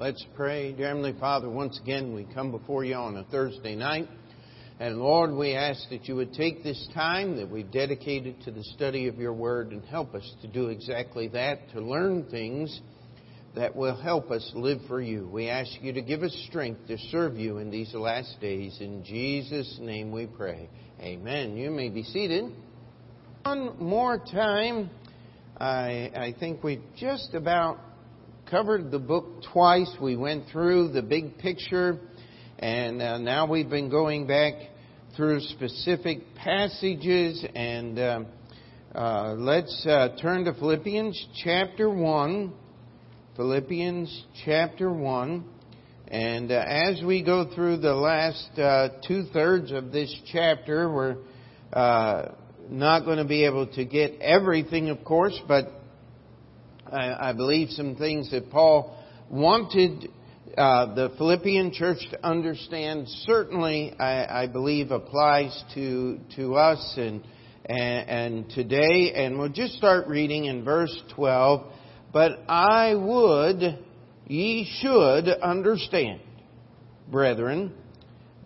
Let's pray. Dear Heavenly Father, once again we come before you on a Thursday night. And Lord, we ask that you would take this time that we've dedicated to the study of your word and help us to do exactly that, to learn things that will help us live for you. We ask you to give us strength to serve you in these last days. In Jesus' name we pray. Amen. You may be seated. One more time. I, I think we've just about covered the book twice. We went through the big picture, and uh, now we've been going back through specific passages. And uh, uh, let's uh, turn to Philippians chapter 1. Philippians chapter 1. And uh, as we go through the last uh, two thirds of this chapter, we're not going to be able to get everything, of course, but I, believe some things that Paul wanted uh, the Philippian church to understand certainly, I, I believe, applies to to us and, and, and today. And we'll just start reading in verse twelve. But I would ye should understand, brethren,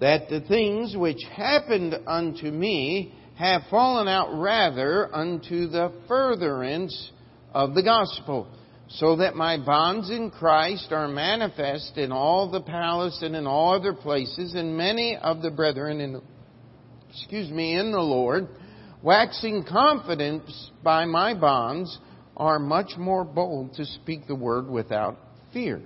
that the things which happened unto me have fallen out rather unto the furtherance of the gospel, so that my bonds in Christ are manifest in all the palace and in all other places, and many of the brethren in, excuse me, in the Lord, waxing confident by my bonds, are much more bold to speak the word without fear.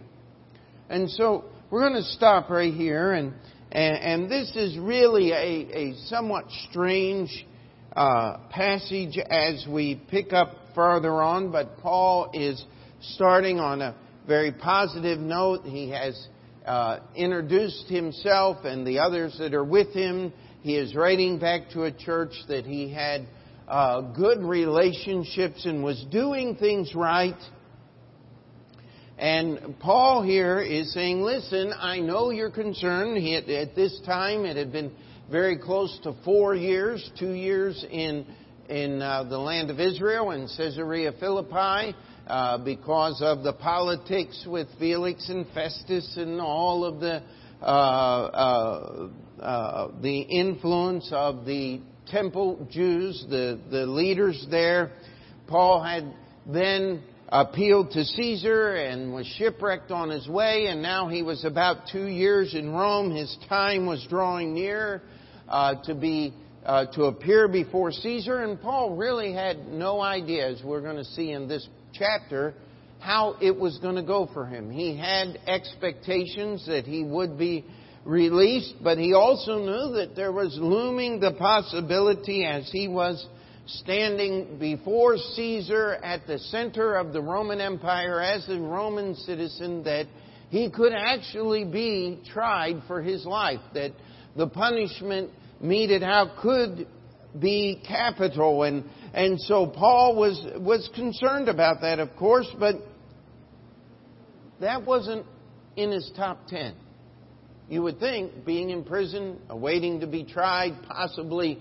And so we're going to stop right here, and and, and this is really a, a somewhat strange uh, passage as we pick up further on, but Paul is starting on a very positive note. He has uh, introduced himself and the others that are with him. He is writing back to a church that he had uh, good relationships and was doing things right. And Paul here is saying, listen, I know you're concerned. He, at this time, it had been very close to four years, two years in in uh, the land of Israel in Caesarea Philippi uh, because of the politics with Felix and Festus and all of the uh, uh, uh, the influence of the temple Jews, the the leaders there. Paul had then appealed to Caesar and was shipwrecked on his way, and now he was about two years in Rome. His time was drawing near uh, to be uh, to appear before Caesar, and Paul really had no idea, as we're going to see in this chapter, how it was going to go for him. He had expectations that he would be released, but he also knew that there was looming the possibility as he was standing before Caesar at the center of the Roman Empire as a Roman citizen that he could actually be tried for his life, that the punishment meted out could be capital. And, and so Paul was, was concerned about that, of course, but that wasn't in his top ten. You would think being in prison, awaiting to be tried, possibly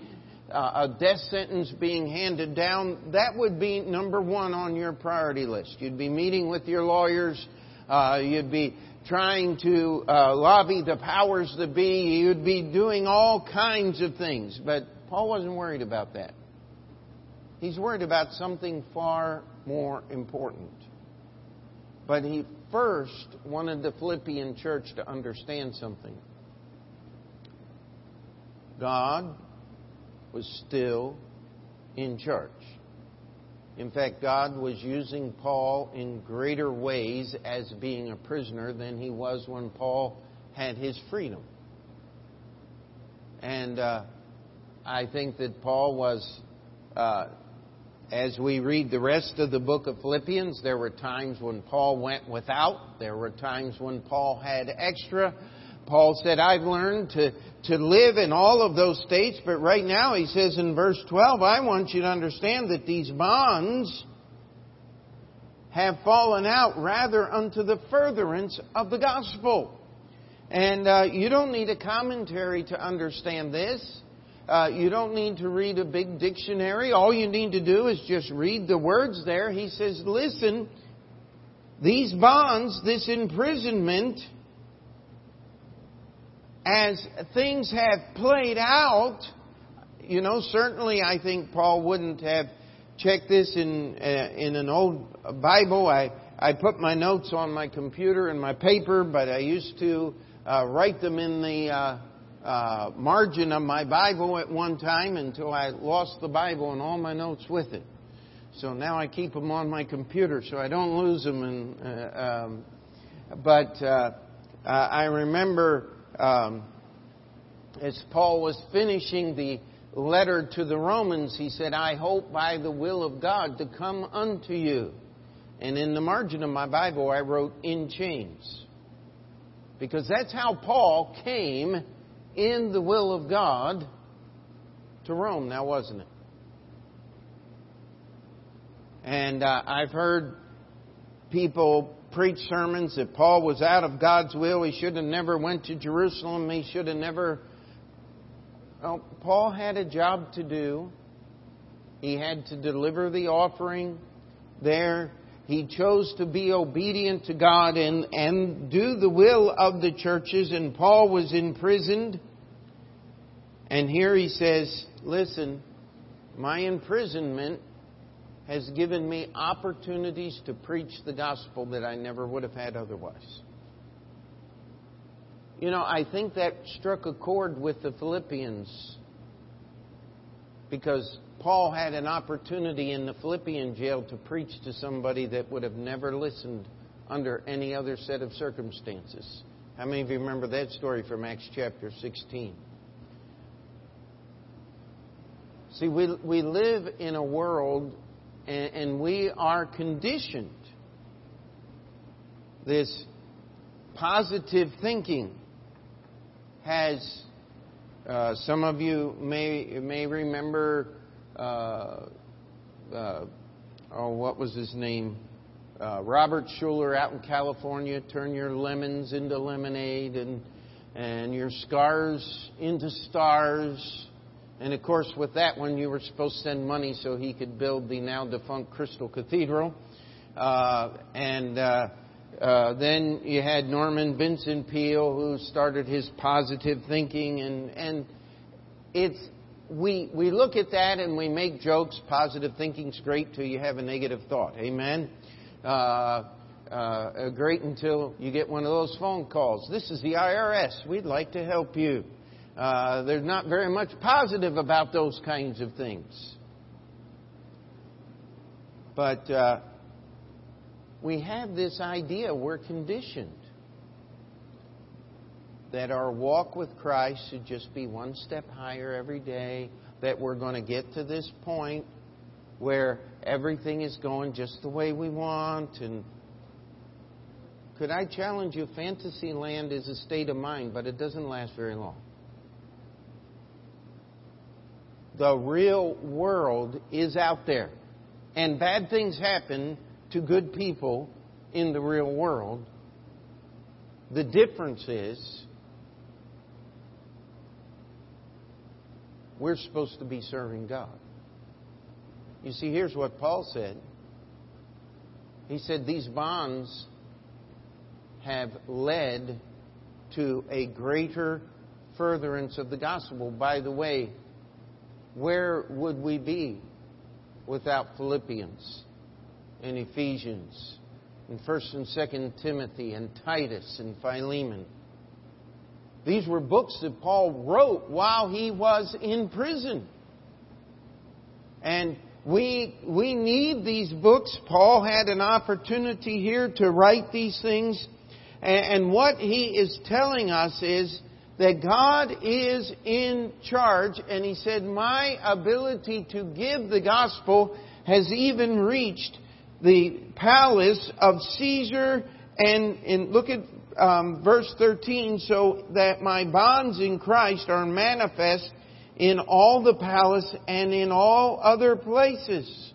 uh, a death sentence being handed down, that would be number one on your priority list. You'd be meeting with your lawyers, uh, you'd be trying to uh, lobby the powers that be. You'd be doing all kinds of things. But Paul wasn't worried about that. He's worried about something far more important. But he first wanted the Philippian church to understand something. God was still in charge. In fact, God was using Paul in greater ways as being a prisoner than he was when Paul had his freedom. And uh, I think that Paul was, uh, as we read the rest of the book of Philippians, there were times when Paul went without, there were times when Paul had extra. Paul said, I've learned to, to live in all of those states, but right now he says in verse 12, I want you to understand that these bonds have fallen out rather unto the furtherance of the gospel. And uh, you don't need a commentary to understand this. Uh, you don't need to read a big dictionary. All you need to do is just read the words there. He says, listen, these bonds, this imprisonment, as things have played out, you know, certainly I think Paul wouldn't have checked this in uh, in an old Bible. I I put my notes on my computer and my paper, but I used to uh, write them in the uh, uh, margin of my Bible at one time until I lost the Bible and all my notes with it. So now I keep them on my computer so I don't lose them. And uh, um, but uh, I remember um, as Paul was finishing the letter to the Romans, he said, "I hope by the will of God to come unto you." And in the margin of my Bible, I wrote "in chains," because that's how Paul came in the will of God to Rome. Now, wasn't it? And uh, I've heard people preach sermons that Paul was out of God's will. He should have never went to Jerusalem. He should have never. Well, Paul had a job to do. He had to deliver the offering there. He chose to be obedient to God and, and do the will of the churches, and Paul was imprisoned. And here he says, Listen, my imprisonment has given me opportunities to preach the gospel that I never would have had otherwise. You know, I think that struck a chord with the Philippians because Paul had an opportunity in the Philippian jail to preach to somebody that would have never listened under any other set of circumstances. How many of you remember that story from Acts chapter 16? See, we, we live in a world and, and we are conditioned. This positive thinking has, uh, some of you may, may remember, uh, uh, oh, what was his name? Uh, Robert Schuller out in California, turn your lemons into lemonade and, and your scars into stars. And of course, with that one, you were supposed to send money so he could build the now defunct Crystal Cathedral. Uh, and uh, uh, then you had Norman Vincent Peale, who started his positive thinking, and and it's we we look at that and we make jokes. Positive thinking's great till you have a negative thought. Amen. Uh, uh, great until you get one of those phone calls. This is the IRS. We'd like to help you. Uh, there's not very much positive about those kinds of things. But uh, we have this idea, we're conditioned, that our walk with Christ should just be one step higher every day, that we're going to get to this point where everything is going just the way we want. And could I challenge you? Fantasy land is a state of mind, but it doesn't last very long. The real world is out there. And bad things happen to good people in the real world. The difference is we're supposed to be serving God. You see, here's what Paul said. He said, These bonds have led to a greater furtherance of the gospel. By the way, where would we be without Philippians and Ephesians and 1st and 2nd Timothy and Titus and Philemon? These were books that Paul wrote while he was in prison. And we, we need these books. Paul had an opportunity here to write these things. And, and what he is telling us is that God is in charge, and he said, My ability to give the gospel has even reached the palace of Caesar. And, and look at um, verse 13 so that my bonds in Christ are manifest in all the palace and in all other places.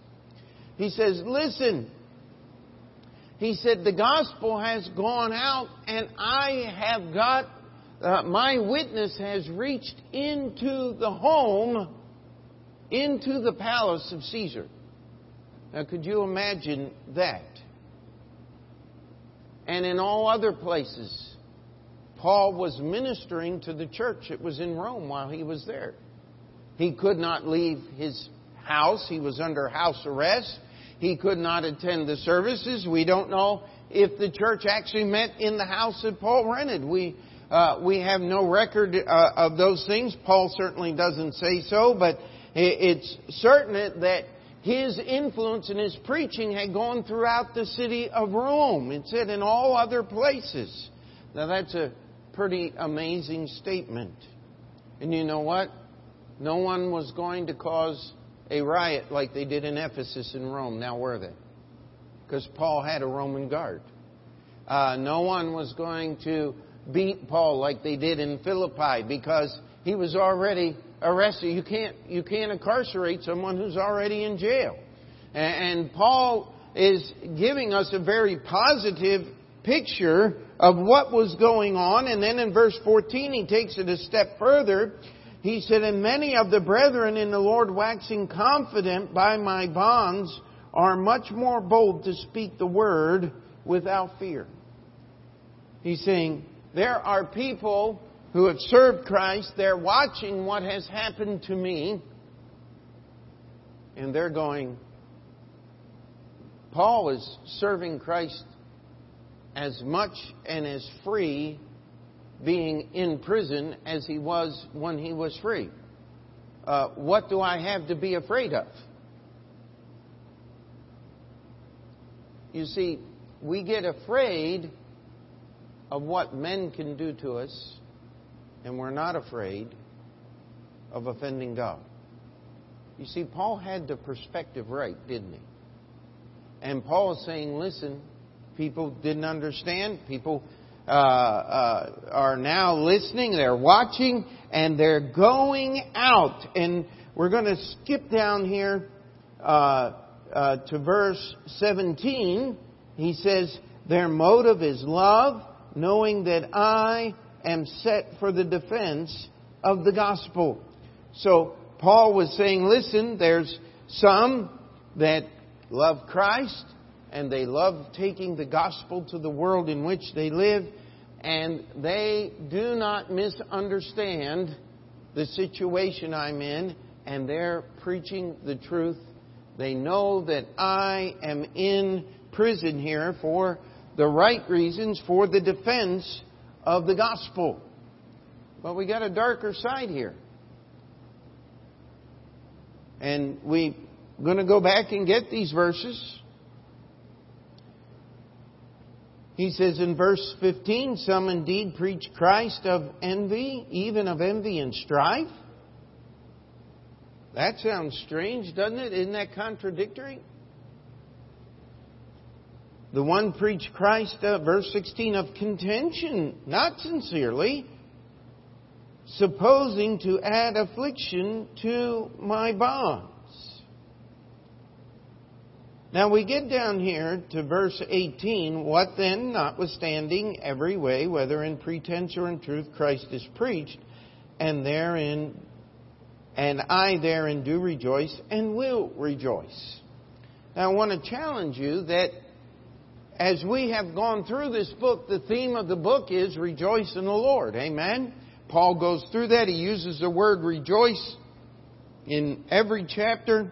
He says, Listen, he said, the gospel has gone out, and I have got uh, my witness has reached into the home, into the palace of Caesar. Now, could you imagine that? and in all other places. Paul was ministering to the church It was in Rome while he was there. He could not leave his house. He was under house arrest. He could not attend the services. We don't know if the church actually met in the house that Paul rented. We, uh, we have no record uh, of those things. Paul certainly doesn't say so, but it's certain that his influence and his preaching had gone throughout the city of Rome. It said in all other places. Now that's a pretty amazing statement. And you know what? No one was going to cause a riot like they did in Ephesus in Rome. Now were they? Because Paul had a Roman guard. Uh, no one was going to beat Paul like they did in Philippi because he was already arrested. You can't, you can't incarcerate someone who's already in jail. And, and Paul is giving us a very positive picture of what was going on. And then in verse 14, he takes it a step further. He said, And many of the brethren in the Lord waxing confident by my bonds are much more bold to speak the word without fear. He's saying, There are people who have served Christ, they're watching what has happened to me, and they're going, Paul is serving Christ as much and as free being in prison as he was when he was free. Uh, what do I have to be afraid of? You see, we get afraid of what men can do to us and we're not afraid of offending God. You see, Paul had the perspective right, didn't he? And Paul is saying, listen, people didn't understand. People uh, uh, are now listening, they're watching, and they're going out. And we're going to skip down here uh, uh to verse 17. He says, Their motive is love, knowing that I am set for the defense of the gospel. So Paul was saying, listen, there's some that love Christ and they love taking the gospel to the world in which they live and they do not misunderstand the situation I'm in and they're preaching the truth. They know that I am in prison here for the right reasons, for the defense of the gospel. But we got a darker side here. And we're going to go back and get these verses. He says in verse 15, Some indeed preach Christ of envy, even of envy and strife. That sounds strange, doesn't it? Isn't that contradictory? The one preached Christ, uh, verse 16, of contention, not sincerely, supposing to add affliction to my bonds. Now we get down here to verse 18. What then, notwithstanding every way, whether in pretense or in truth, Christ is preached, and therein, and I therein do rejoice and will rejoice. Now I want to challenge you that as we have gone through this book, the theme of the book is rejoice in the Lord. Amen? Paul goes through that. He uses the word rejoice in every chapter,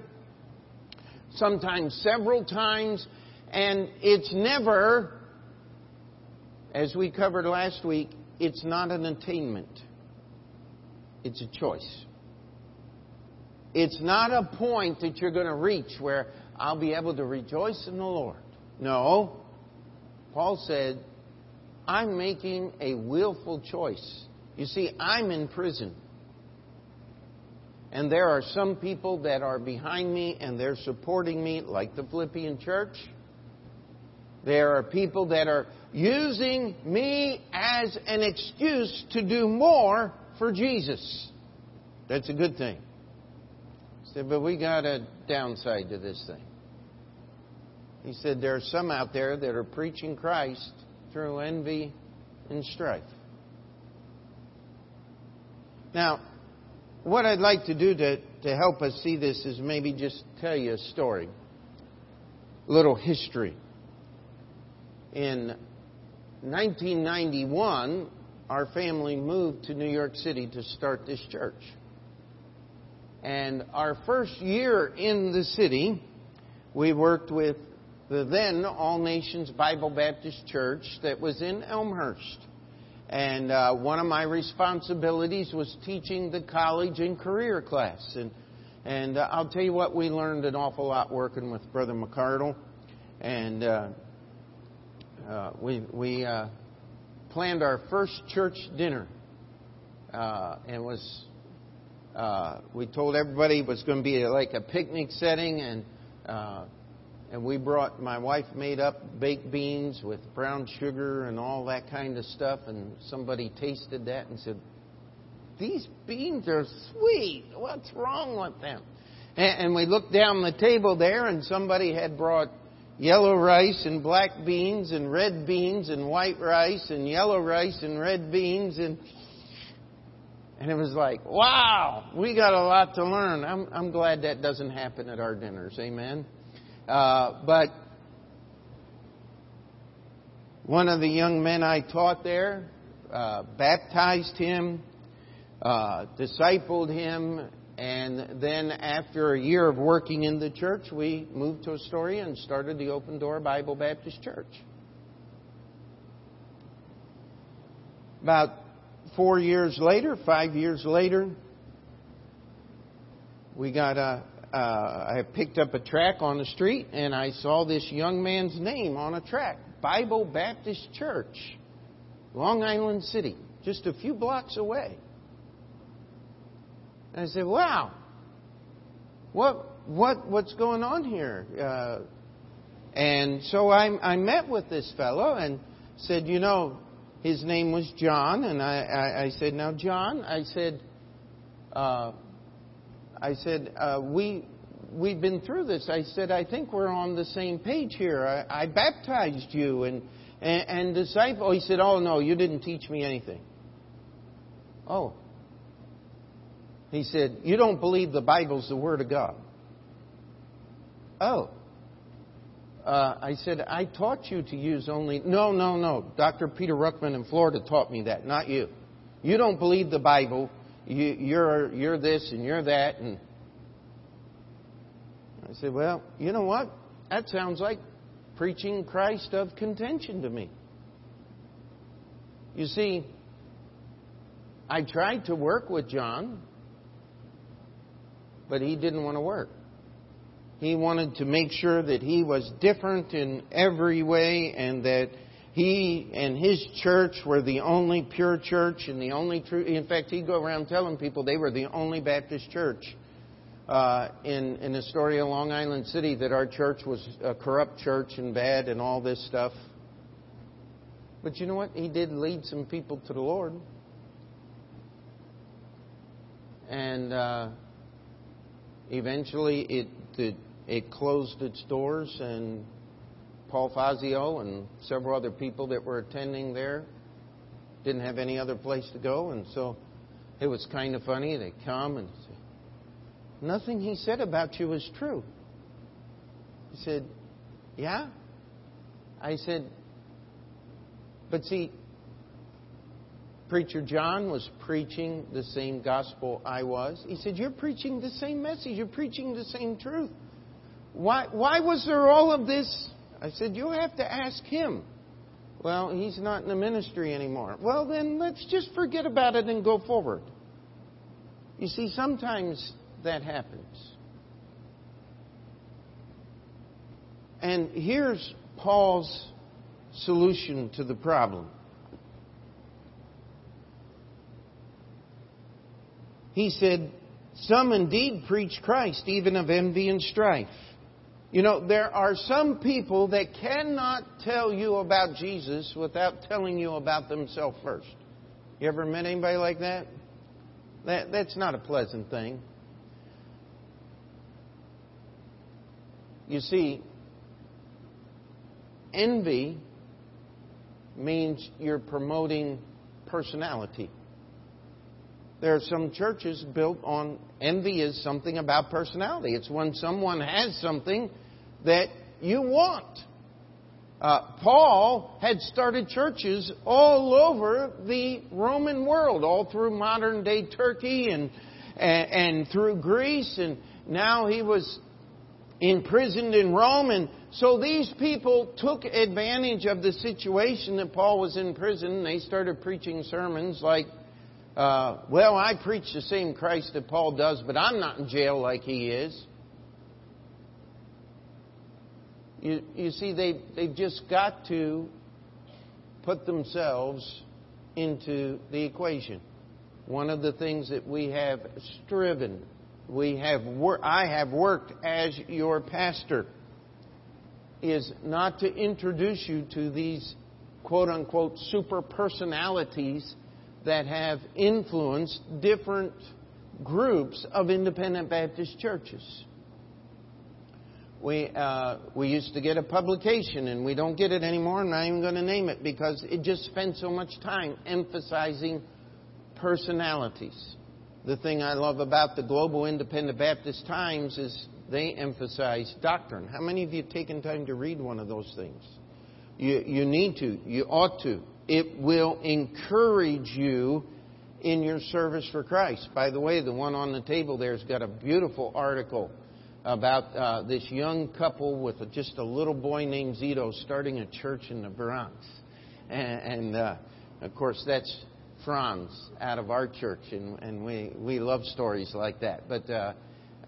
sometimes several times, and it's never, as we covered last week, it's not an attainment. It's a choice. It's not a point that you're going to reach where I'll be able to rejoice in the Lord. No, Paul said, I'm making a willful choice. You see, I'm in prison. And there are some people that are behind me and they're supporting me, like the Philippian church. There are people that are using me as an excuse to do more for Jesus. That's a good thing. said, but we got a downside to this thing. He said there are some out there that are preaching Christ through envy and strife. Now, what I'd like to do to, to help us see this is maybe just tell you a story, a little history. In 1991, our family moved to New York City to start this church. And our first year in the city, we worked with the then All Nations Bible Baptist Church that was in Elmhurst. And uh, one of my responsibilities was teaching the college and career class. And, and uh, I'll tell you what, we learned an awful lot working with Brother McCardle. And uh, uh we, we uh, planned our first church dinner. Uh, and was we told everybody it was going to be like a picnic setting and and we brought my wife made up baked beans with brown sugar and all that kind of stuff and somebody tasted that and said these beans are sweet what's wrong with them and, and we looked down the table there and somebody had brought yellow rice and black beans and red beans and white rice and yellow rice and red beans and and it was like, wow, we got a lot to learn. I'm, I'm glad that doesn't happen at our dinners. Amen. Uh, but one of the young men I taught there uh, baptized him, uh, discipled him, and then after a year of working in the church, we moved to Astoria and started the Open Door Bible Baptist Church. About four years later, five years later, we got a, uh, I picked up a track on the street and I saw this young man's name on a track Bible Baptist Church, Long Island City, just a few blocks away. And I said, "Wow, what what what's going on here?" Uh, and so I, I met with this fellow and said, "You know, his name was John." And I, I, I said, "Now, John," I said. Uh, I said, uh, we, we've been through this. I said, I think we're on the same page here. I, I baptized you and, and, and disciple. He said, Oh, no, you didn't teach me anything. Oh. He said, You don't believe the Bible's the Word of God. Oh. Uh, I said, I taught you to use only. No, no, no. Dr. Peter Ruckman in Florida taught me that, not you. You don't believe the Bible you, you're, you're this and you're that. And I said, well, you know what? That sounds like preaching Christ of contention to me. You see, I tried to work with John, but he didn't want to work. He wanted to make sure that he was different in every way and that he and his church were the only pure church and the only true. In fact, he'd go around telling people they were the only Baptist church uh, in in Astoria, Long Island City. That our church was a corrupt church and bad and all this stuff. But you know what? He did lead some people to the Lord, and uh, eventually it, it it closed its doors and Paul Fazio and several other people that were attending there didn't have any other place to go, and so it was kind of funny. They come and say, Nothing he said about you was true. He said, Yeah? I said, But see, Preacher John was preaching the same gospel I was. He said, You're preaching the same message, you're preaching the same truth. Why, why was there all of this I said, You have to ask him. Well, he's not in the ministry anymore. Well, then let's just forget about it and go forward. You see, sometimes that happens. And here's Paul's solution to the problem. He said, Some indeed preach Christ, even of envy and strife. You know, there are some people that cannot tell you about Jesus without telling you about themselves first. You ever met anybody like that? that that's not a pleasant thing. You see, envy means you're promoting personality. There are some churches built on envy is something about personality. It's when someone has something that you want. Uh, Paul had started churches all over the Roman world, all through modern day Turkey and, and, and through Greece, and now he was imprisoned in Rome. And so these people took advantage of the situation that Paul was in prison. They started preaching sermons like, uh, well, I preach the same Christ that Paul does, but I'm not in jail like he is. You, you see, they, they've just got to put themselves into the equation. One of the things that we have striven, we have wor- I have worked as your pastor, is not to introduce you to these quote unquote super personalities that have influenced different groups of independent Baptist churches we uh, we used to get a publication, and we don't get it anymore. I'm not even going to name it because it just spends so much time emphasizing personalities. The thing I love about the Global Independent Baptist Times is they emphasize doctrine. How many of you have taken time to read one of those things? You, you need to. You ought to. It will encourage you in your service for Christ. By the way, the one on the table there's got a beautiful article about uh, this young couple with a, just a little boy named Zito starting a church in the Bronx. And, and uh, of course, that's Franz out of our church, and, and we, we love stories like that. But uh,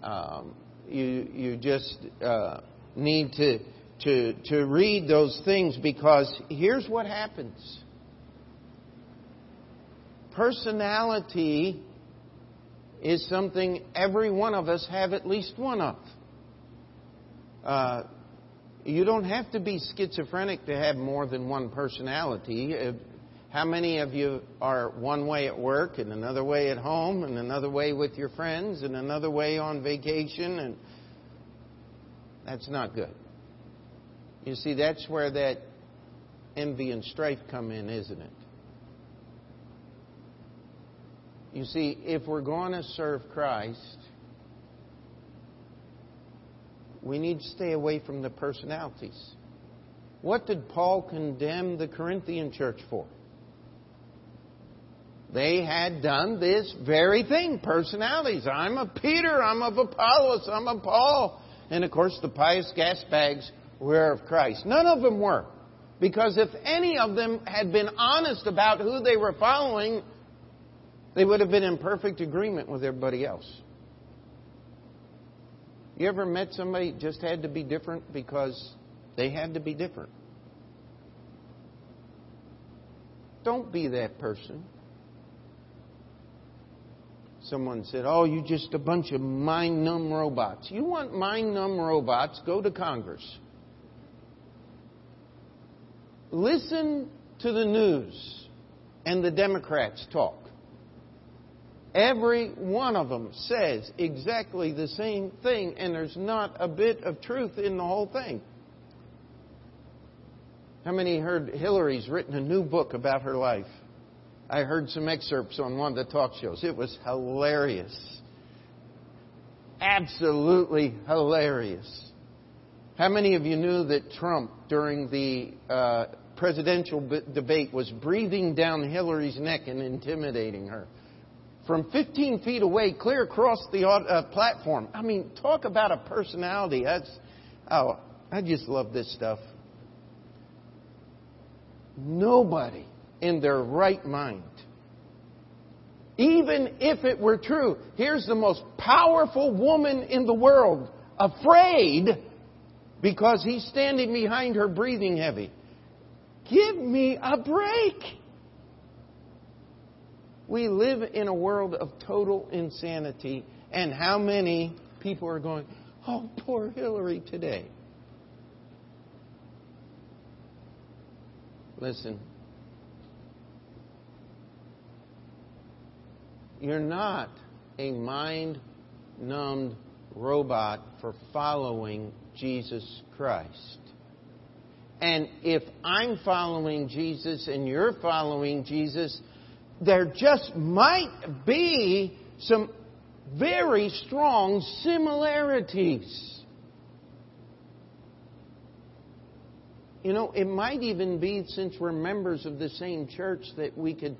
um, you, you just uh, need to, to, to read those things because here's what happens personality is something every one of us have at least one of. Uh, you don't have to be schizophrenic to have more than one personality. How many of you are one way at work and another way at home and another way with your friends and another way on vacation and that's not good. You see that's where that envy and strife come in, isn't it? You see, if we're going to serve Christ, we need to stay away from the personalities. What did Paul condemn the Corinthian church for? They had done this very thing personalities. I'm a Peter, I'm of Apollos, I'm a Paul. And of course, the pious gas bags were of Christ. None of them were. Because if any of them had been honest about who they were following, they would have been in perfect agreement with everybody else. You ever met somebody just had to be different because they had to be different? Don't be that person. Someone said, Oh, you're just a bunch of mind numb robots. You want mind numb robots? Go to Congress. Listen to the news and the Democrats talk. Every one of them says exactly the same thing, and there's not a bit of truth in the whole thing. How many heard Hillary's written a new book about her life? I heard some excerpts on one of the talk shows. It was hilarious. Absolutely hilarious. How many of you knew that Trump, during the uh, presidential b- debate, was breathing down Hillary's neck and intimidating her? From 15 feet away, clear across the uh, platform. I mean, talk about a personality. That's, oh, I just love this stuff. Nobody in their right mind, even if it were true, here's the most powerful woman in the world, afraid because he's standing behind her breathing heavy. Give me a break. We live in a world of total insanity, and how many people are going, Oh, poor Hillary today? Listen, you're not a mind numbed robot for following Jesus Christ. And if I'm following Jesus and you're following Jesus, there just might be some very strong similarities. You know, it might even be, since we're members of the same church, that we could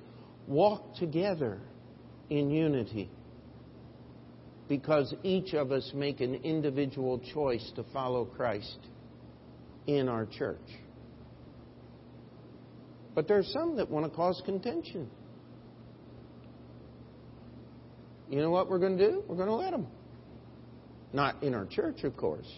walk together in unity because each of us make an individual choice to follow Christ in our church. But there are some that want to cause contention. You know what we're going to do? We're going to let them. Not in our church, of course.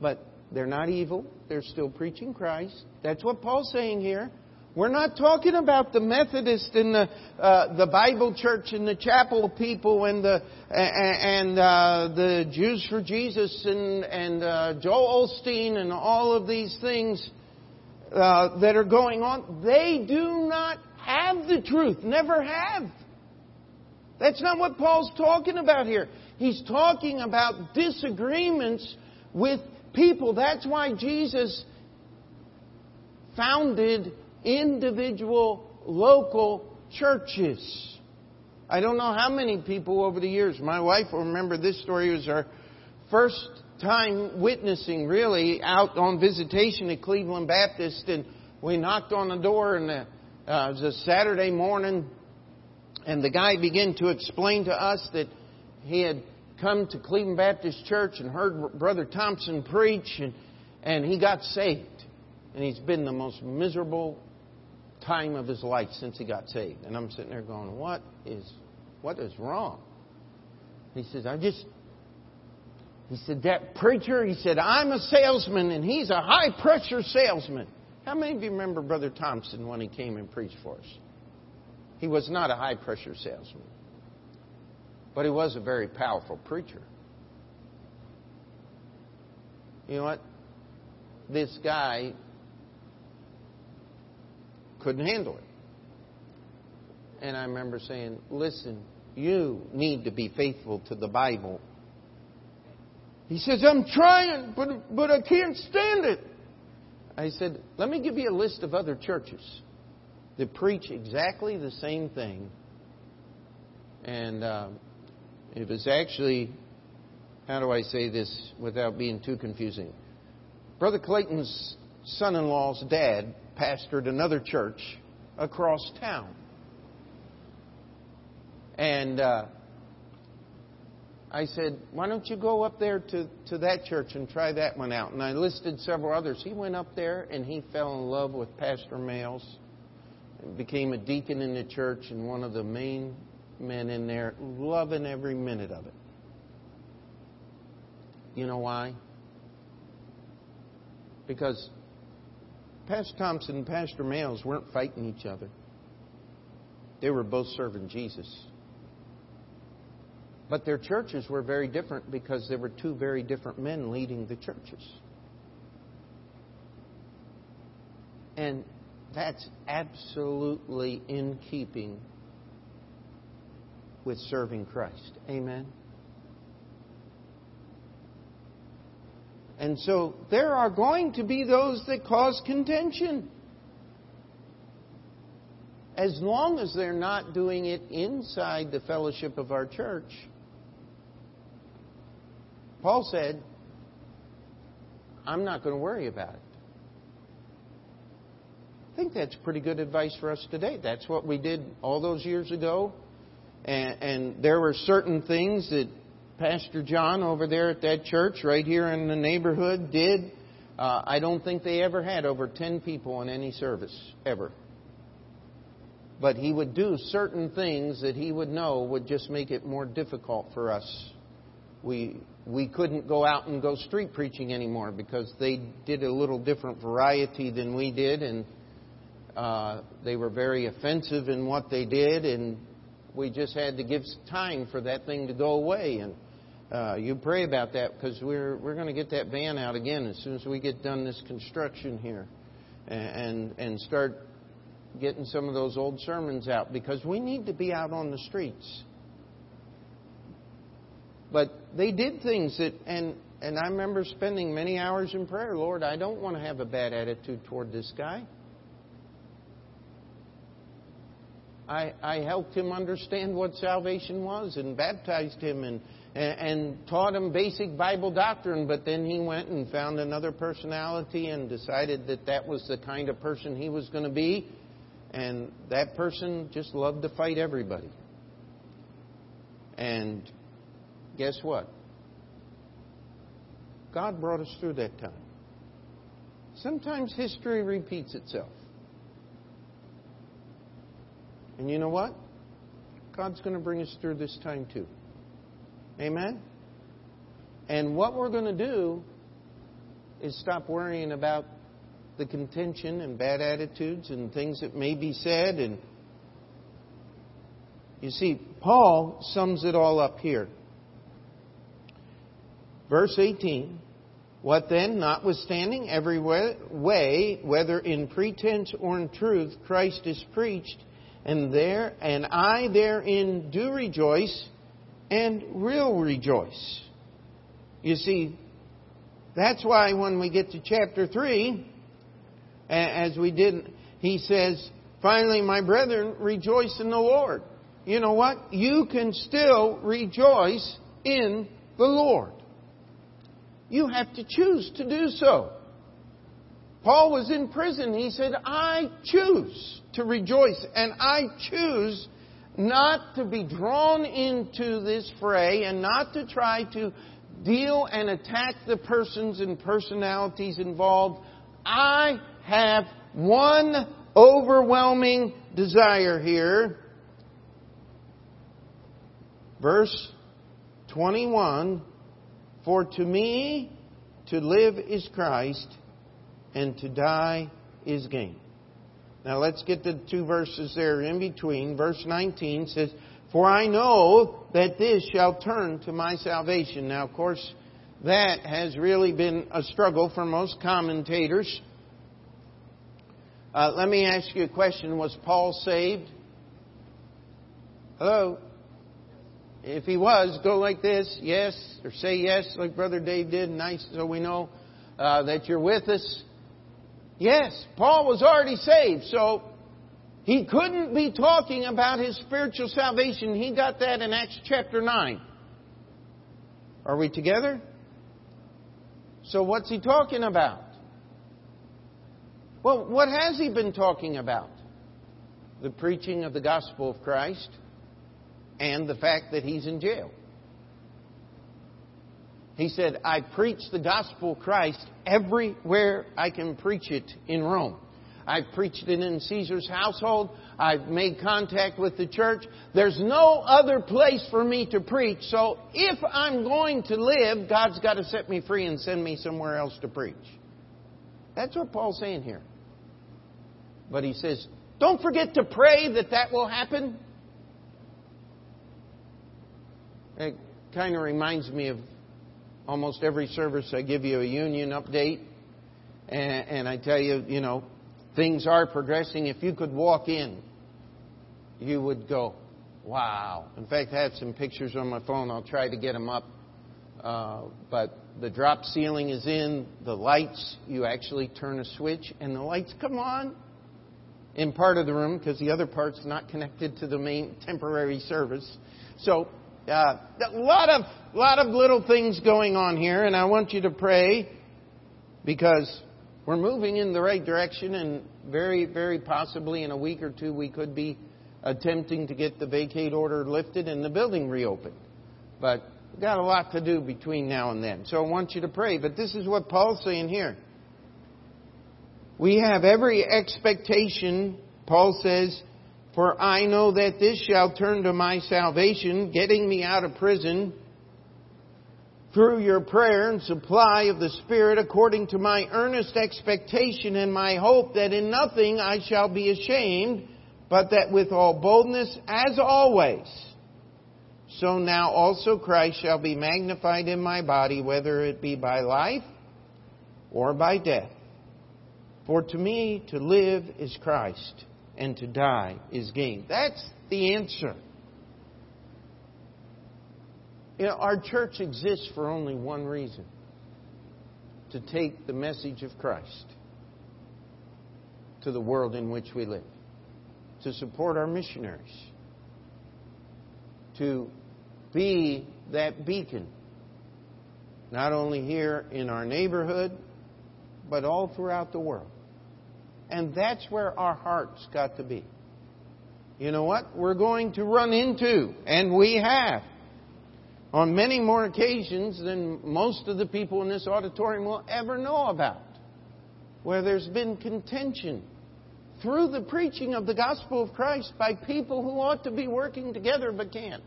But they're not evil. They're still preaching Christ. That's what Paul's saying here. We're not talking about the Methodist and the uh, the Bible Church and the chapel people and the and uh, the Jews for Jesus and and uh, Joel Osteen and all of these things uh, that are going on. They do not have the truth. Never have. That's not what Paul's talking about here. He's talking about disagreements with people. That's why Jesus founded individual local churches. I don't know how many people over the years. My wife will remember this story. It was our first time witnessing, really, out on visitation at Cleveland Baptist, and we knocked on the door, and uh, it was a Saturday morning, and the guy began to explain to us that he had come to Cleveland Baptist Church and heard Brother Thompson preach, and, and he got saved. And he's been the most miserable time of his life since he got saved. And I'm sitting there going, What is what is wrong? He says, I just he said, That preacher, he said, I'm a salesman and he's a high pressure salesman. How many of you remember Brother Thompson when he came and preached for us? He was not a high pressure salesman, but he was a very powerful preacher. You know what? This guy couldn't handle it. And I remember saying, Listen, you need to be faithful to the Bible. He says, I'm trying, but, but I can't stand it. I said, Let me give you a list of other churches that preach exactly the same thing. And uh, it was actually, how do I say this without being too confusing? Brother Clayton's son in law's dad pastored another church across town. And uh, I said, Why don't you go up there to, to that church and try that one out? And I listed several others. He went up there and he fell in love with Pastor Males, became a deacon in the church and one of the main men in there, loving every minute of it. You know why? Because Pastor Thompson and Pastor Males weren't fighting each other. They were both serving Jesus. But their churches were very different because there were two very different men leading the churches. And that's absolutely in keeping with serving Christ. Amen. And so there are going to be those that cause contention. As long as they're not doing it inside the fellowship of our church. Paul said, I'm not going to worry about it. I think that's pretty good advice for us today. That's what we did all those years ago. And, and there were certain things that Pastor John over there at that church right here in the neighborhood did. Uh, I don't think they ever had over 10 people in any service, ever. But he would do certain things that he would know would just make it more difficult for us. We, we couldn't go out and go street preaching anymore because they did a little different variety than we did, and uh, they were very offensive in what they did, and we just had to give time for that thing to go away. And uh, you pray about that because we're we're going to get that van out again as soon as we get done this construction here, and and start getting some of those old sermons out because we need to be out on the streets. But they did things that and and I remember spending many hours in prayer. Lord, I don't want to have a bad attitude toward this guy. I, I helped him understand what salvation was and baptized him and and, and taught him basic Bible doctrine, but then he went and found another personality and decided that that was the kind of person he was going to be. And that person just loved to fight everybody. And guess what? God brought us through that time. Sometimes history repeats itself. And you know what? God's going to bring us through this time too. Amen? And what we're going to do is stop worrying about the contention and bad attitudes and things that may be said. And you see, Paul sums it all up here. Verse 18 What then, notwithstanding every way, whether in pretense or in truth, Christ is preached, and there and I therein do rejoice and will rejoice. You see, that's why when we get to chapter 3, as we did, he says, Finally, my brethren, rejoice in the Lord. You know what? You can still rejoice in the Lord. You have to choose to do so. Paul was in prison. He said, I choose to rejoice and I choose not to be drawn into this fray and not to try to deal and attack the persons and personalities involved. I have one overwhelming desire here. Verse 21 for to me, to live is Christ, and to die is gain. Now let's get the two verses there in between. Verse 19 says, For I know that this shall turn to my salvation. Now, of course, that has really been a struggle for most commentators. Uh, let me ask you a question. Was Paul saved? Hello? If he was, go like this, yes, or say yes, like Brother Dave did, nice, so we know uh, that you're with us. Yes, Paul was already saved, so he couldn't be talking about his spiritual salvation. He got that in Acts chapter 9. Are we together? So what's he talking about? Well, what has he been talking about? The preaching of the gospel of Christ and the fact that he's in jail. He said, I preach the gospel of Christ everywhere I can preach it in Rome. I've preached it in Caesar's household. I've made contact with the church. There's no other place for me to preach. So if I'm going to live, God's got to set me free and send me somewhere else to preach. That's what Paul's saying here. But he says, don't forget to pray that that will happen. It kind of reminds me of almost every service I give you a union update, and, and I tell you, you know, things are progressing. If you could walk in, you would go, wow. In fact, I have some pictures on my phone. I'll try to get them up. Uh, but the drop ceiling is in, the lights, you actually turn a switch, and the lights come on in part of the room because the other part's not connected to the main temporary service. So uh, a lot of lot of little things going on here, and I want you to pray because we're moving in the right direction, and very, very possibly in a week or two we could be attempting to get the vacate order lifted and the building reopened. But we've got a lot to do between now and then, so I want you to pray. But this is what Paul's saying here. We have every expectation, Paul says, for I know that this shall turn to my salvation, getting me out of prison through your prayer and supply of the Spirit according to my earnest expectation and my hope that in nothing I shall be ashamed, but that with all boldness, as always, so now also Christ shall be magnified in my body, whether it be by life or by death. For to me to live is Christ and to die is gain. That's the answer. You know, our church exists for only one reason to take the message of Christ to the world in which we live, to support our missionaries, to be that beacon, not only here in our neighborhood, but all throughout the world. And that's where our hearts got to be. You know what? We're going to run into, and we have, on many more occasions than most of the people in this auditorium will ever know about, where there's been contention through the preaching of the gospel of Christ by people who ought to be working together but can't.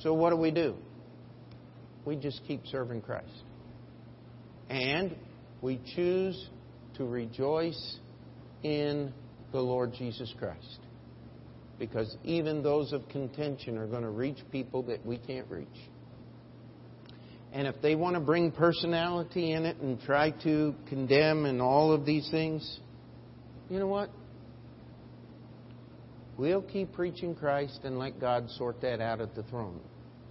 So what do we do? We just keep serving Christ. And we choose to rejoice in the Lord Jesus Christ. Because even those of contention are going to reach people that we can't reach. And if they want to bring personality in it and try to condemn and all of these things, you know what? We'll keep preaching Christ and let God sort that out at the throne.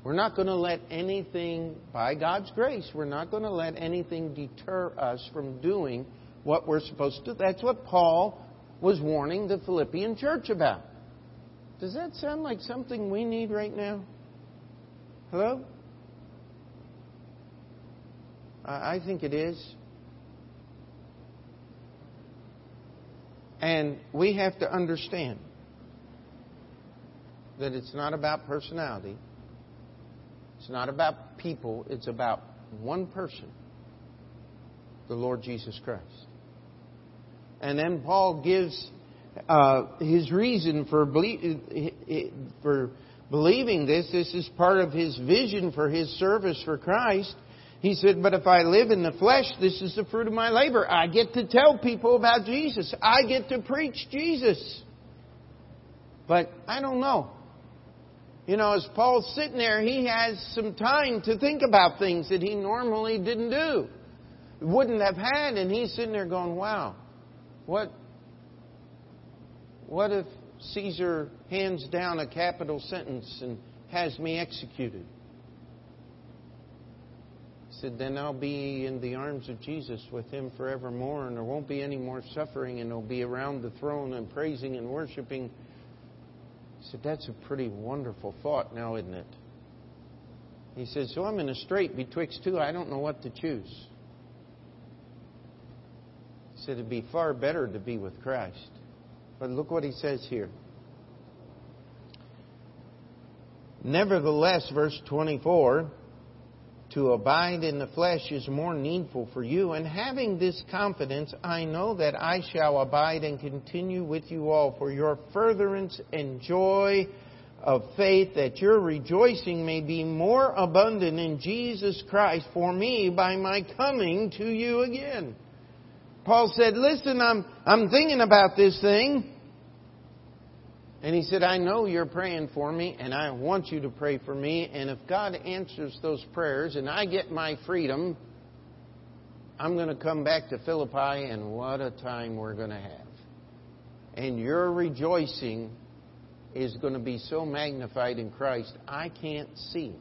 We're not going to let anything, by God's grace, we're not going to let anything deter us from doing what we're supposed to. That's what Paul was warning the Philippian church about. Does that sound like something we need right now? Hello? I think it is. And we have to understand that it's not about personality. It's not about people. It's about one person, the Lord Jesus Christ. And then Paul gives uh, his reason for, for believing this. This is part of his vision for his service for Christ. He said, But if I live in the flesh, this is the fruit of my labor. I get to tell people about Jesus. I get to preach Jesus. But I don't know. You know, as Paul's sitting there, he has some time to think about things that he normally didn't do, wouldn't have had, and he's sitting there going, wow, what, what if Caesar hands down a capital sentence and has me executed? He said, Then I'll be in the arms of Jesus with him forevermore, and there won't be any more suffering, and I'll be around the throne and praising and worshiping. He said, That's a pretty wonderful thought now, isn't it? He said, So I'm in a strait betwixt two. I don't know what to choose. It'd be far better to be with Christ. But look what he says here. Nevertheless, verse 24, to abide in the flesh is more needful for you. And having this confidence, I know that I shall abide and continue with you all for your furtherance and joy of faith, that your rejoicing may be more abundant in Jesus Christ for me by my coming to you again. Paul said, Listen, I'm, I'm thinking about this thing. And he said, I know you're praying for me, and I want you to pray for me. And if God answers those prayers and I get my freedom, I'm going to come back to Philippi, and what a time we're going to have. And your rejoicing is going to be so magnified in Christ, I can't see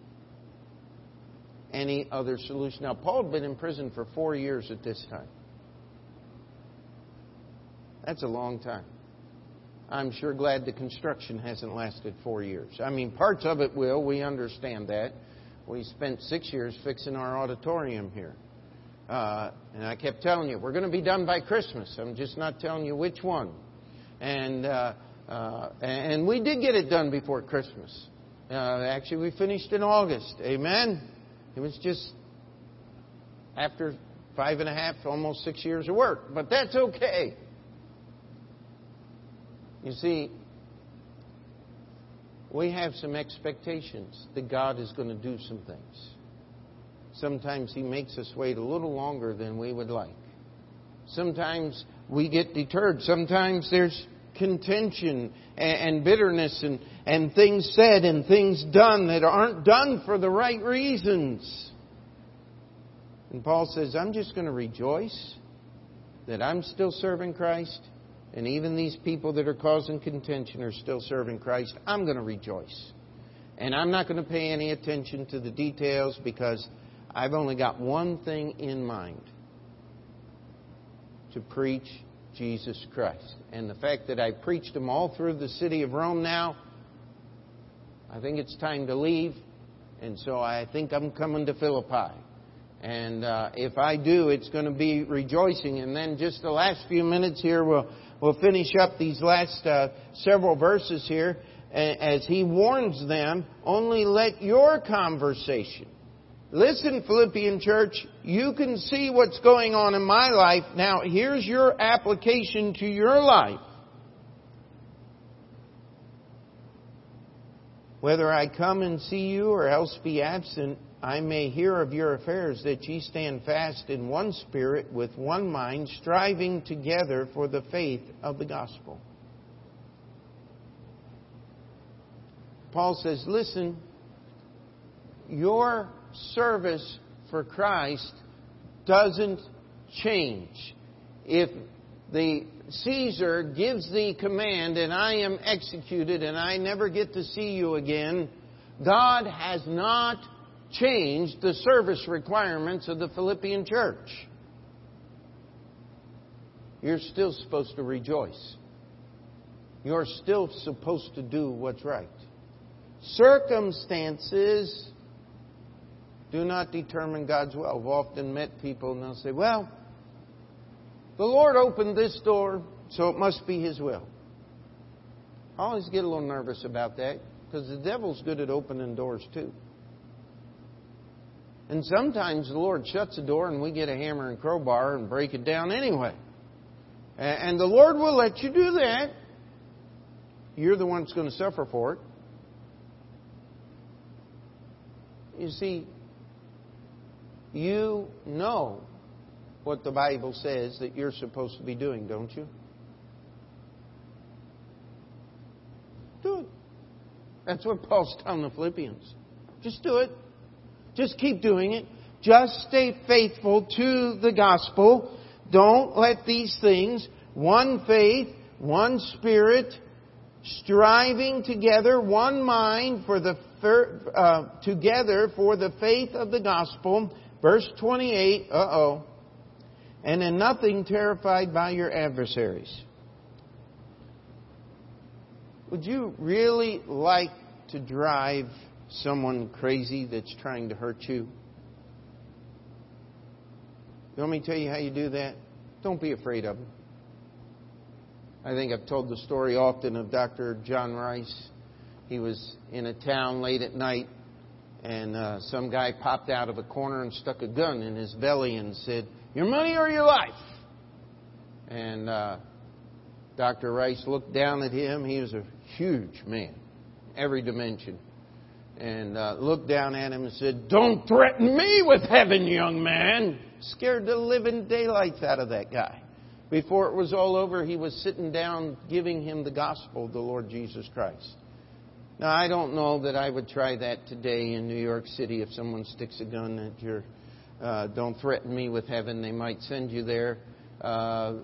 any other solution. Now, Paul had been in prison for four years at this time. That's a long time. I'm sure glad the construction hasn't lasted four years. I mean, parts of it will. We understand that. We spent six years fixing our auditorium here. Uh, and I kept telling you, we're going to be done by Christmas. I'm just not telling you which one. And, uh, uh, and we did get it done before Christmas. Uh, actually, we finished in August. Amen? It was just after five and a half, almost six years of work. But that's okay. You see, we have some expectations that God is going to do some things. Sometimes He makes us wait a little longer than we would like. Sometimes we get deterred. Sometimes there's contention and, bitterness and, and things said and things done that aren't done for the right reasons. And Paul says, I'm just going to rejoice that I'm still serving Christ and even these people that are causing contention are still serving Christ, I'm going to rejoice. And I'm not going to pay any attention to the details because I've only got one thing in mind to preach Jesus Christ. And the fact that I preached them all through the city of Rome now, I think it's time to leave, and so I think I'm coming to Philippi. And uh, if I do, it's going to be rejoicing. And then just the last few minutes here, we'll, we'll finish up these last uh, several verses here as he warns them, only let your conversation. Listen, Philippian church, you can see what's going on in my life. Now, here's your application to your life. Whether I come and see you or else be absent, I may hear of your affairs, that ye stand fast in one spirit, with one mind, striving together for the faith of the gospel. Paul says, listen, your service for Christ doesn't change. If the Caesar gives the command and I am executed and I never get to see you again, God has not changed the service requirements of the Philippian church. You're still supposed to rejoice. You're still supposed to do what's right. Circumstances do not determine God's will. I've often met people and they'll say, Well, the Lord opened this door, so it must be His will. I always get a little nervous about that because the devil's good at opening doors too. And sometimes the Lord shuts the door and we get a hammer and crowbar and break it down anyway. And the Lord will let you do that. You're the one that's going to suffer for it. You see, you know what the Bible says that you're supposed to be doing, don't you? Do it. That's what Paul's telling the Philippians. Just do it. Just keep doing it. Just stay faithful to the gospel. Don't let these things, one faith, one spirit, striving together, one mind for the uh, together for the faith of the gospel. Verse 28, uh oh. And in nothing terrified by your adversaries. Would you really like to drive someone crazy that's trying to hurt you? Let me tell you how you do that? Don't be afraid of them. I think I've told the story often of Dr. John Rice. He was in a town late at night, and uh, some guy popped out of a corner and stuck a gun in his belly and said, Your money or your life? And uh, Dr. Rice looked down at him. He was a huge man, every dimension. And uh, looked down at him and said, Don't threaten me with heaven, young man. Scared the living daylights out of that guy. Before it was all over, he was sitting down giving him the gospel of the Lord Jesus Christ. Now, I don't know that I would try that today in New York City if someone sticks a gun at your. Uh, don't threaten me with heaven, they might send you there. Uh,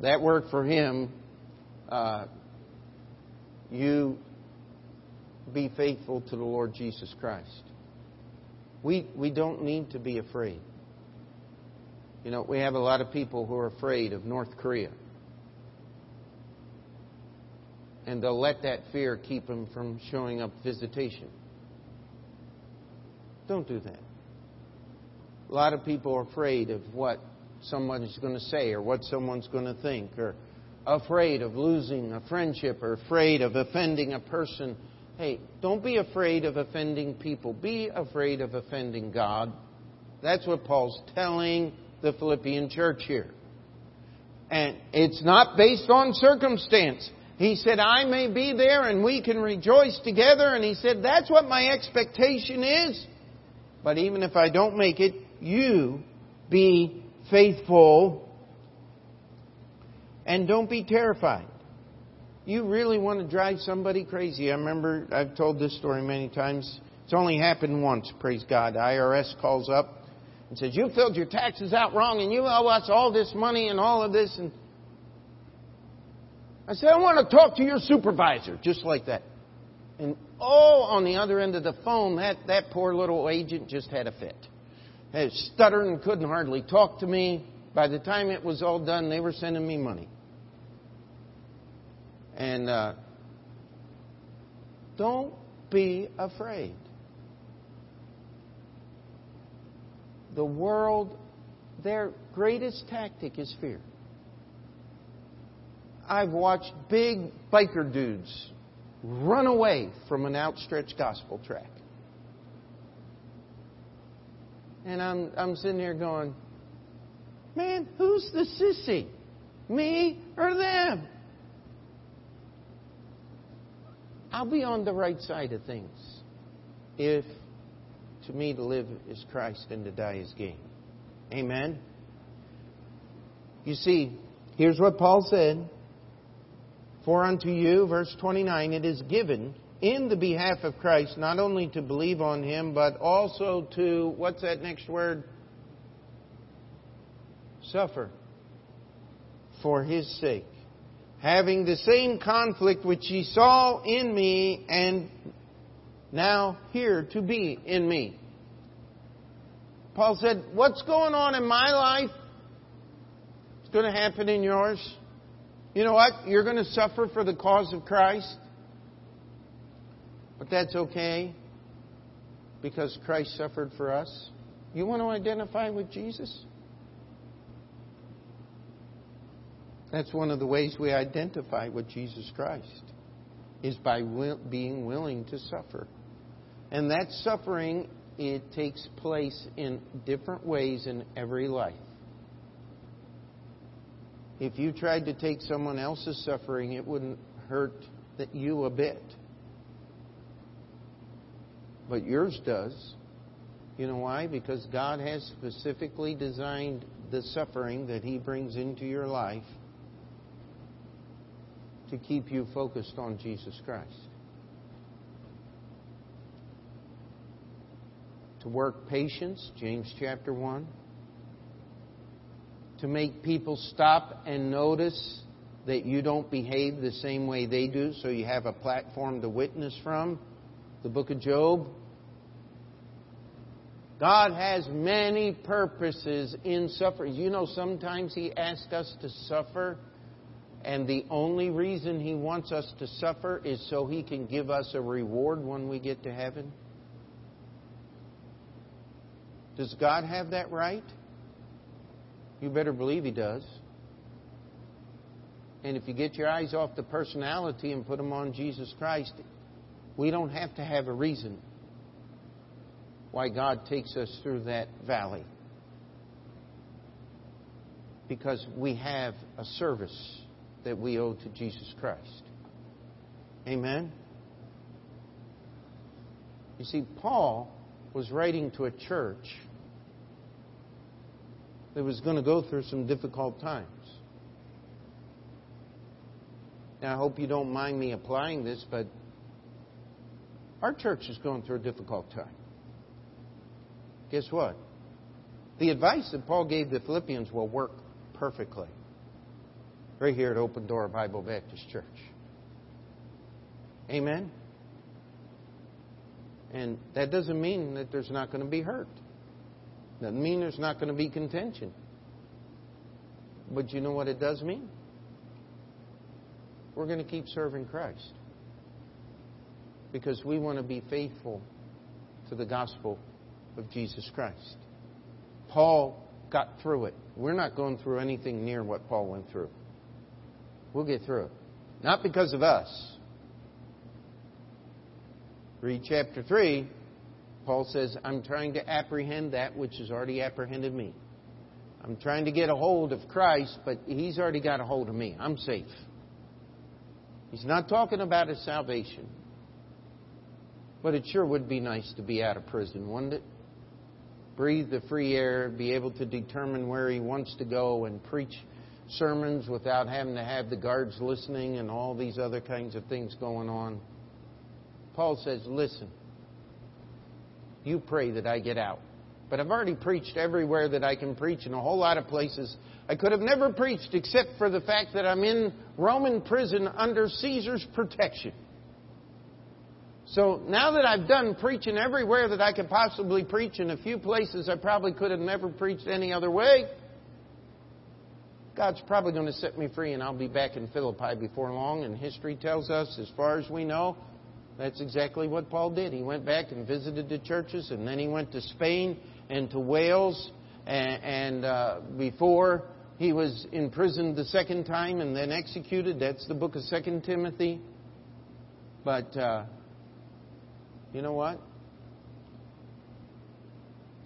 that worked for him. Uh, you be faithful to the Lord Jesus Christ. We, we don't need to be afraid. You know, we have a lot of people who are afraid of North Korea. And they'll let that fear keep them from showing up visitation. Don't do that. A lot of people are afraid of what someone's going to say or what someone's going to think or afraid of losing a friendship or afraid of offending a person. Hey, don't be afraid of offending people. Be afraid of offending God. That's what Paul's telling the Philippian church here. And it's not based on circumstance. He said, I may be there and we can rejoice together. And he said, that's what my expectation is. But even if I don't make it, you be faithful and don't be terrified. You really want to drive somebody crazy. I remember, I've told this story many times. It's only happened once, praise God. IRS calls up and says, You filled your taxes out wrong and you owe us all this money and all of this. And I said, I want to talk to your supervisor, just like that. And oh, on the other end of the phone, that, that poor little agent just had a fit. He stuttered and couldn't hardly talk to me. By the time it was all done, they were sending me money. And uh, don't be afraid. The world, their greatest tactic is fear. I've watched big biker dudes run away from an outstretched gospel track. And I'm, I'm sitting here going, man, who's the sissy? Me or them? I'll be on the right side of things if to me to live is Christ and to die is gain. Amen. You see, here's what Paul said. For unto you, verse 29, it is given in the behalf of Christ not only to believe on him, but also to, what's that next word? Suffer for his sake. Having the same conflict which ye saw in me and now here to be in me. Paul said, What's going on in my life? It's going to happen in yours. You know what? You're going to suffer for the cause of Christ. But that's okay because Christ suffered for us. You want to identify with Jesus? That's one of the ways we identify with Jesus Christ is by will, being willing to suffer. And that suffering it takes place in different ways in every life. If you tried to take someone else's suffering, it wouldn't hurt you a bit. But yours does. You know why? Because God has specifically designed the suffering that He brings into your life to keep you focused on Jesus Christ. To work patience, James chapter 1 to make people stop and notice that you don't behave the same way they do, so you have a platform to witness from. The book of Job. God has many purposes in suffering. You know, sometimes He asks us to suffer, and the only reason He wants us to suffer is so He can give us a reward when we get to heaven. Does God have that right? You better believe He does. And if you get your eyes off the personality and put them on Jesus Christ, we don't have to have a reason why God takes us through that valley. Because we have a service that we owe to Jesus Christ. Amen? You see, Paul was writing to a church that was going to go through some difficult times. Now, I hope you don't mind me applying this, but our church is going through a difficult time. Guess what? The advice that Paul gave the Philippians will work perfectly right here at Open Door Bible Baptist Church. Amen? And that doesn't mean that there's not going to be hurt. Doesn't mean there's not going to be contention. But you know what it does mean? We're going to keep serving Christ. Because we want to be faithful to the gospel of Jesus Christ. Paul got through it. We're not going through anything near what Paul went through. We'll get through it. Not because of us. Read chapter 3. Paul says, I'm trying to apprehend that which has already apprehended me. I'm trying to get a hold of Christ, but He's already got a hold of me. I'm safe. He's not talking about His salvation. But it sure would be nice to be out of prison, wouldn't it? Breathe the free air, be able to determine where He wants to go and preach sermons without having to have the guards listening and all these other kinds of things going on. Paul says, Listen, you pray that I get out. But I've already preached everywhere that I can preach in a whole lot of places. I could have never preached except for the fact that I'm in Roman prison under Caesar's protection. So now that I've done preaching everywhere that I could possibly preach in a few places I probably could have never preached any other way, God's probably going to set me free and I'll be back in Philippi before long. And history tells us, as far as we know, That's exactly what Paul did. He went back and visited the churches, and then he went to Spain and to Wales, and, and uh, before he was imprisoned the second time and then executed. That's the book of Second Timothy. But uh, you know what?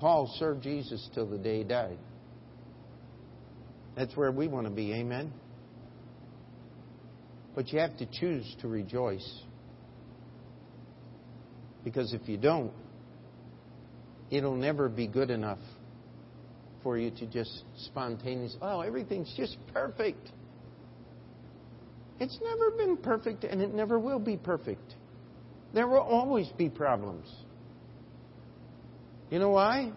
Paul served Jesus till the day he died. That's where we want to be. Amen. But you have to choose to rejoice. Because if you don't, it'll never be good enough for you to just spontaneously, oh, everything's just perfect. It's never been perfect and it never will be perfect. There will always be problems. You know why?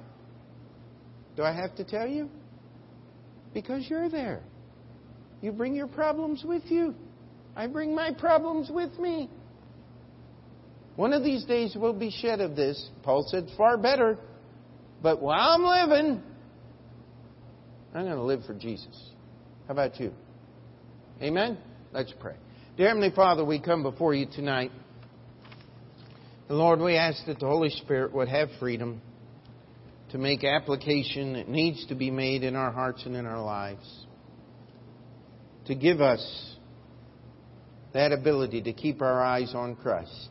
Do I have to tell you? Because you're there. You bring your problems with you. I bring my problems with me. One of these days will be shed of this. Paul said, far better. But while I'm living, I'm going to live for Jesus. How about you? Amen? Let's pray. Dear Heavenly Father, we come before you tonight. And Lord, we ask that the Holy Spirit would have freedom to make application that needs to be made in our hearts and in our lives. To give us that ability to keep our eyes on Christ.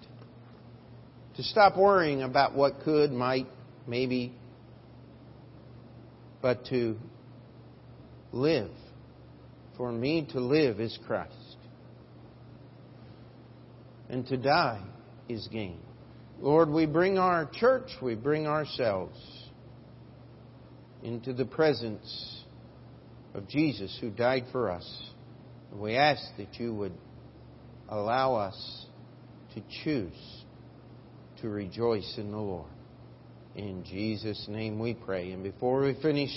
To stop worrying about what could, might, maybe, but to live. For me to live is Christ. And to die is gain. Lord, we bring our church, we bring ourselves into the presence of Jesus who died for us. We ask that you would allow us to choose to rejoice in the Lord. In Jesus' name we pray. And before we finish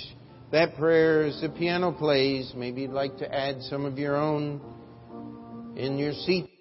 that prayer, as the piano plays, maybe you'd like to add some of your own in your seat.